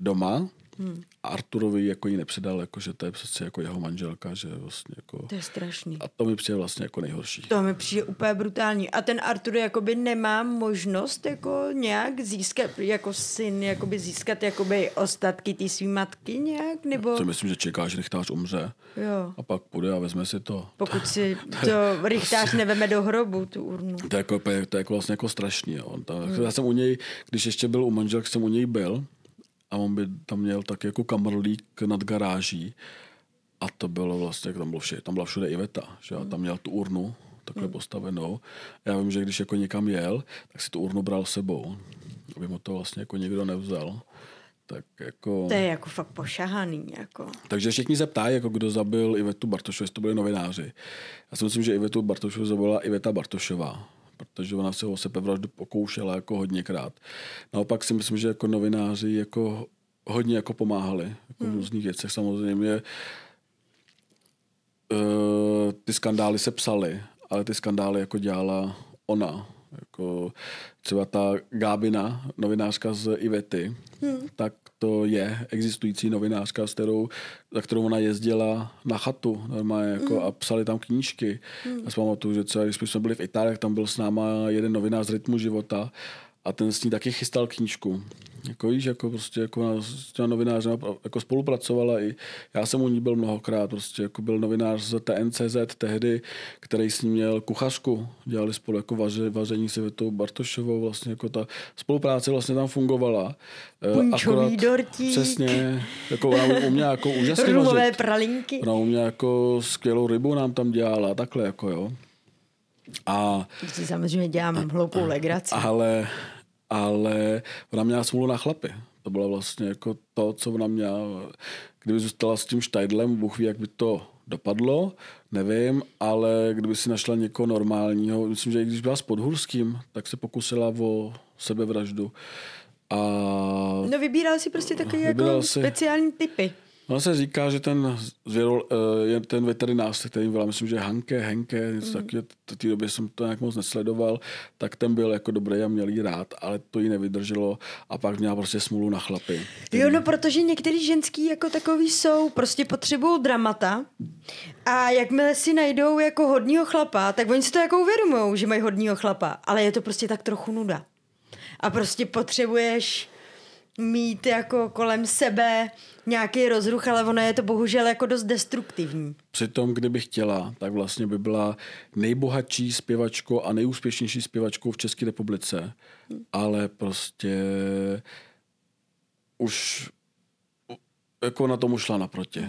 doma. Hmm. A Arturovi jako ji nepředal, jako, že to je přece jako jeho manželka, že vlastně jako... To je strašný. A to mi přijde vlastně jako nejhorší. To mi přijde úplně brutální. A ten Artur jakoby nemá možnost jako nějak získat, jako syn, jakoby získat jakoby ostatky té svý matky nějak, nebo... To myslím, že čeká, že Richtář umře. Jo. A pak půjde a vezme si to. Pokud si [laughs] to Richtář neveme do hrobu, tu urnu. To je, jako, to je jako vlastně jako strašný. Jo. hmm. Já jsem u něj, když ještě byl u manželky, jsem u něj byl a on by tam měl tak jako kamrlík nad garáží a to bylo vlastně, tam, bylo vše, tam byla všude Iveta, že a tam měl tu urnu takhle hmm. postavenou. Já vím, že když jako někam jel, tak si tu urnu bral sebou, aby mu to vlastně jako nikdo nevzal. Tak jako... To je jako fakt pošahaný. Jako. Takže všichni se ptají, jako kdo zabil Ivetu Bartošovu, jestli to byli novináři. Já si myslím, že Ivetu Bartošovu zabila Iveta Bartošová protože ona se o sebevraždu pokoušela jako hodněkrát. Naopak si myslím, že jako novináři jako hodně jako pomáhali jako hmm. v různých věcech. Samozřejmě uh, ty skandály se psaly, ale ty skandály jako dělala ona. Jako třeba ta Gábina, novinářka z Ivety, hmm. tak to je existující novinářka, s kterou, za kterou ona jezdila na chatu normálně jako, mm. a psali tam knížky. Mm. Já si pamatuju, že třeba, když jsme byli v Itálii, tam byl s náma jeden novinář z Rytmu života a ten s ní taky chystal knížku. Jako víš, jako prostě jako s těma novinářem jako spolupracovala i já jsem u ní byl mnohokrát, prostě jako byl novinář z TNCZ tehdy, který s ním měl kuchařku, dělali spolu jako vaře, vaření se Vitou Bartošovou, vlastně jako ta spolupráce vlastně tam fungovala. Eh, Punčový dortík. Přesně, jako ona uměla jako úžasně vařit. pralinky. Ona uměla jako skvělou rybu nám tam dělala, takhle jako jo. A, si samozřejmě dělám hloupou legraci. Ale ale ona měla smůlu na chlapy. To bylo vlastně jako to, co ona měla. Kdyby zůstala s tím Štajdlem, Bůh ví, jak by to dopadlo, nevím, ale kdyby si našla někoho normálního, myslím, že i když byla s Podhurským, tak se pokusila o sebevraždu. A... No vybíral si prostě takový jako si... speciální typy. No se říká, že ten, zvěrol, eh, je ten veterinář, který byl, myslím, že Hanke, Henke, něco mm. taky, v té době jsem to nějak moc nesledoval, tak ten byl jako dobrý a měl jí rád, ale to jí nevydrželo a pak měla prostě smůlu na chlapy. Který... Jo, no protože některý ženský jako takový jsou, prostě potřebují dramata a jakmile si najdou jako hodního chlapa, tak oni si to jako uvědomují, že mají hodního chlapa, ale je to prostě tak trochu nuda. A prostě potřebuješ mít jako kolem sebe nějaký rozruch, ale ono je to bohužel jako dost destruktivní. Přitom, kdyby chtěla, tak vlastně by byla nejbohatší zpěvačkou a nejúspěšnější zpěvačkou v České republice. Ale prostě už jako na tom ušla naproti.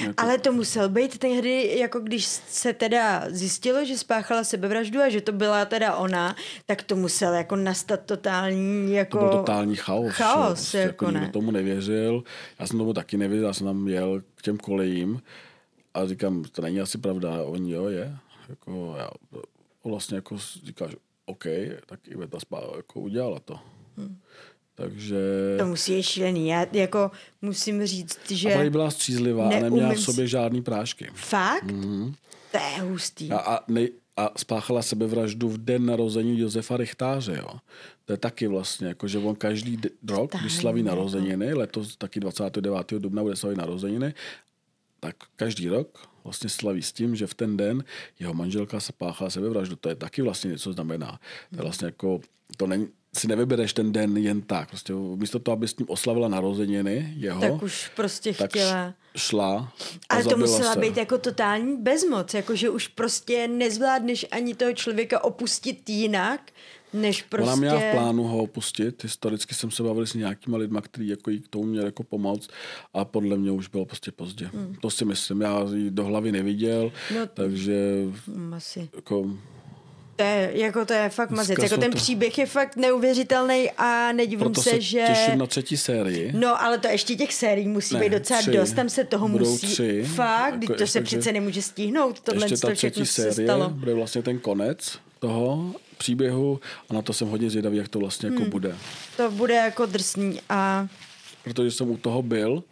Jako... Ale to musel být tehdy, jako když se teda zjistilo, že spáchala sebevraždu a že to byla teda ona, tak to musel jako nastat totální jako... To byl totální chaos. Chaos, prostě, jako, jako ne. tomu nevěřil. Já jsem tomu taky nevěřil, já jsem tam jel k těm kolejím a říkám, to není asi pravda, oni jo, je. Jako, já, vlastně jako říkáš, OK, tak Iveta spá, jako udělala to. Hmm. Takže... To musí je šílený. Já jako musím říct, že... A byla střízlivá a neměla v sobě žádný prášky. Fakt? Mm-hmm. To je hustý. A, a nej, a spáchala sebevraždu v den narození Josefa Richtáře, jo. To je taky vlastně, jako, že on každý d- rok, když slaví narozeniny, letos taky 29. dubna bude slavit narozeniny, tak každý rok vlastně slaví s tím, že v ten den jeho manželka se páchala sebevraždu. To je taky vlastně něco znamená. To je vlastně jako, to není, si nevybereš ten den jen tak. Prostě místo toho, aby s ním oslavila narozeniny jeho, Tak už prostě tak chtěla. šla a Ale to musela se. být jako totální bezmoc, jako že už prostě nezvládneš ani toho člověka opustit jinak, než prostě... Ona měla v plánu ho opustit. Historicky jsem se bavil s nějakýma lidma, kteří jako jí k tomu měli jako pomoct a podle mě už bylo prostě pozdě. Hmm. To si myslím. Já ji do hlavy neviděl, No, takže Mm, Asi. jako, To je, jako to je fakt mazec. Jako ten to- příběh je fakt neuvěřitelný a nedivím proto se, se že... těším na třetí sérii. No, ale to ještě těch sérií musí Ne, být docela tři. dost, tam se toho Budou musí... tři. Fakt, Jako jako, to se ještě, přece že- nemůže stihnout, tohle Ještě ta třetí co se série stalo. bude vlastně ten konec toho příběhu a na to jsem hodně zvědavý, jak to vlastně jako Hmm. bude. To bude jako drsný a Protože jsem u toho byl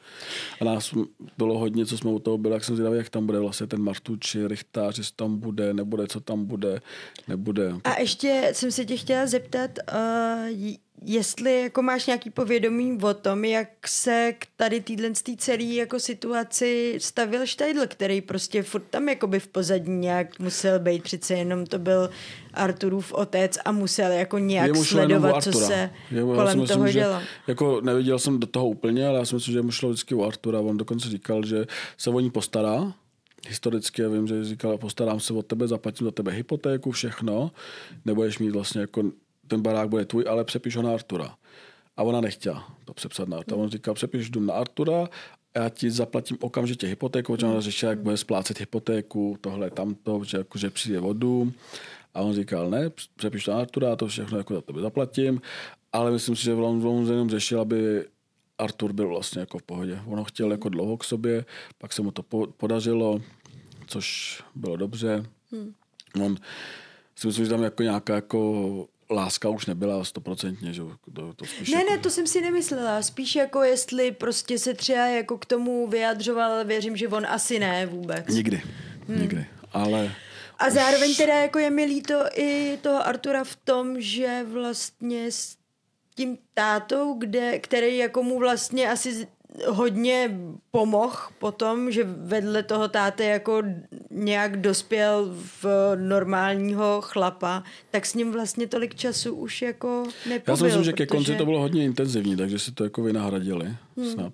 a nás bylo hodně, co jsme u toho byli, jak jsem zvědavý, jak tam bude vlastně ten Martuči, Richtář, jestli tam bude, nebude, co tam bude, nebude. A ještě jsem se tě chtěla zeptat, uh, jestli jako máš nějaký povědomí o tom, jak se k tady týhle tý celé jako situaci stavil Štajdl, který prostě furt tam jakoby v pozadí nějak musel být, přece jenom to byl Arturův otec a musel jako nějak sledovat, co se Jemu- kolem myslím, toho dělo. Jako neviděl jsem do toho úplně, ale já si myslím, že mu šlo vždycky o Artura. On dokonce říkal, že se o ní postará. Historicky já vím, že říkal, postarám se o tebe, zaplatím za tebe hypotéku, všechno. Nebudeš mít vlastně jako, ten barák bude tvůj, ale přepiš ho na Artura. A ona nechtěla to přepsat na Artura. On říkal, přepiš dům na Artura a já ti zaplatím okamžitě hypotéku, protože ona řešila, jak bude splácet hypotéku, tohle, tamto, že, jako, že přijde dům. A on říkal, ne, přepiš to na Artura, to všechno jako za tebe zaplatím, ale myslím si, že on, on jenom řešil, aby Artur byl vlastně jako v pohodě. On ho chtěl jako dlouho k sobě, pak se mu to po, podařilo, což bylo dobře. Hmm. On si myslím, že tam jako nějaká jako láska už nebyla stoprocentně, že to, to spíš Ne, jako, ne, to jsem si nemyslela. Spíš jako jestli prostě se třeba jako k tomu vyjadřoval, ale věřím, že on asi ne vůbec. Nikdy, hmm. nikdy. Ale A zároveň teda jako je mi líto i toho Artura v tom, že vlastně s tím tátou, kde, který jako mu vlastně asi hodně pomohl potom, že vedle toho táty jako nějak dospěl v normálního chlapa, tak s ním vlastně tolik času už jako nepobyl. Já si myslím, že ke konci protože- to bylo hodně intenzivní, takže si to jako vynahradili. Snad.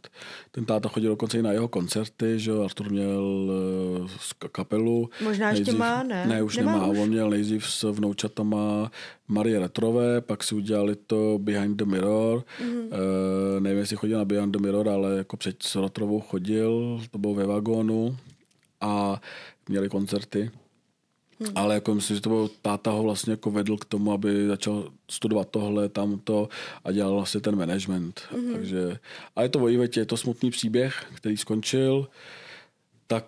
Ten táta chodil dokonce i na jeho koncerty, že jo, Artur měl uh, kapelu. Možná ještě má, ne? Ne, už Nemá nemá. už? On měl nejdřív s vnoučatama Marie Retrové, pak si udělali to Behind the Mirror. Hmm. Uh, nevím, jestli chodil na Behind the Mirror, ale jako před s Retrovou chodil, to bylo ve vagónu a měli koncerty. Hmm. Ale jako myslím, že to byl, táta ho vlastně jako vedl k tomu, aby začal studovat tohle, tamto a dělal vlastně ten management. Hmm. Takže, a je to o Ivetě, je to smutný příběh, který skončil. Tak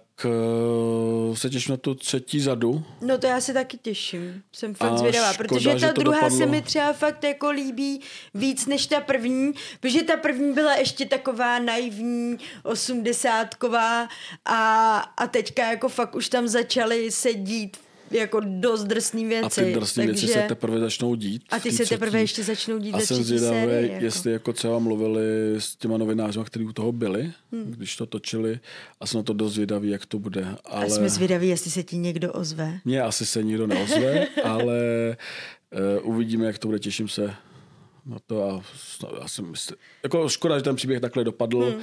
uh, se těším na tu třetí řadu. No to já se taky těším. Jsem fakt A zvědavá, škoda, protože že ta druhá dopadlo. se mi třeba fakt jako líbí víc než ta první, protože ta první byla ještě taková naivní, osmdesátková a, a teďka jako fakt už tam začaly se dít jako dost drsný A věci. ty drsné věci se teprve začnou dít. A ty se třetí. teprve ještě začnou dít A jsem zvědavý. Jako. jestli jako třeba mluvili s těma novináři, kteří u toho byli, hmm. když to točili. A jsem na to dost zvědavý, jak to bude. Ale... A jsme zvědaví, jestli se ti někdo ozve. Mně asi se nikdo neozve, [laughs] ale uh, uvidíme, jak to bude. Těším se na to a já jsem myslím, jako škoda, že ten příběh takhle dopadl. Hmm.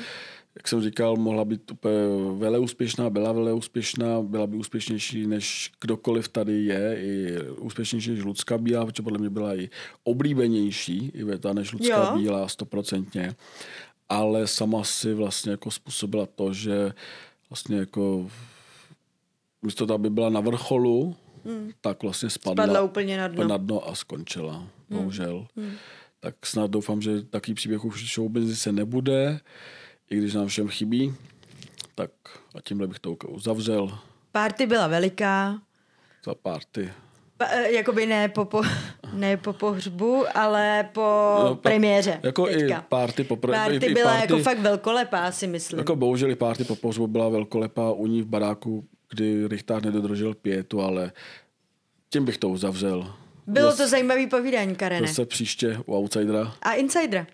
Jak jsem říkal, mohla být úplně vele úspěšná, byla vele úspěšná, byla by úspěšnější než kdokoliv tady je, i úspěšnější než Lucka Bílá, protože podle mě byla i oblíbenější Iveta než Lucka Jo. Bílá, stoprocentně. Ale sama si vlastně jako způsobila to, že vlastně jako místo aby byla na vrcholu, hmm. tak vlastně spadla, Spadla úplně na dno. na dno a skončila, bohužel. Hmm. Tak snad doufám, že takový příběh už v show business se nebude, i když nám všem chybí. Tak a tímhle bych to uzavřel Party byla veliká, za party. Pa, eh, jakoby ne po, po, [laughs] ne po pohřbu, ale po No, pa- premiéře. Jako teďka. i party poprvé. Party i, i byla party, jako fakt velkolepá, si myslím. Jako bohužel i party po pohřbu byla velkolepá u ní v baráku, kdy Richtář nedodržel pětu, ale tím bych to uzavřel. Bylo Zas- to zajímavý povídání, Karene. Zase příště u Outsidera. A Insidera.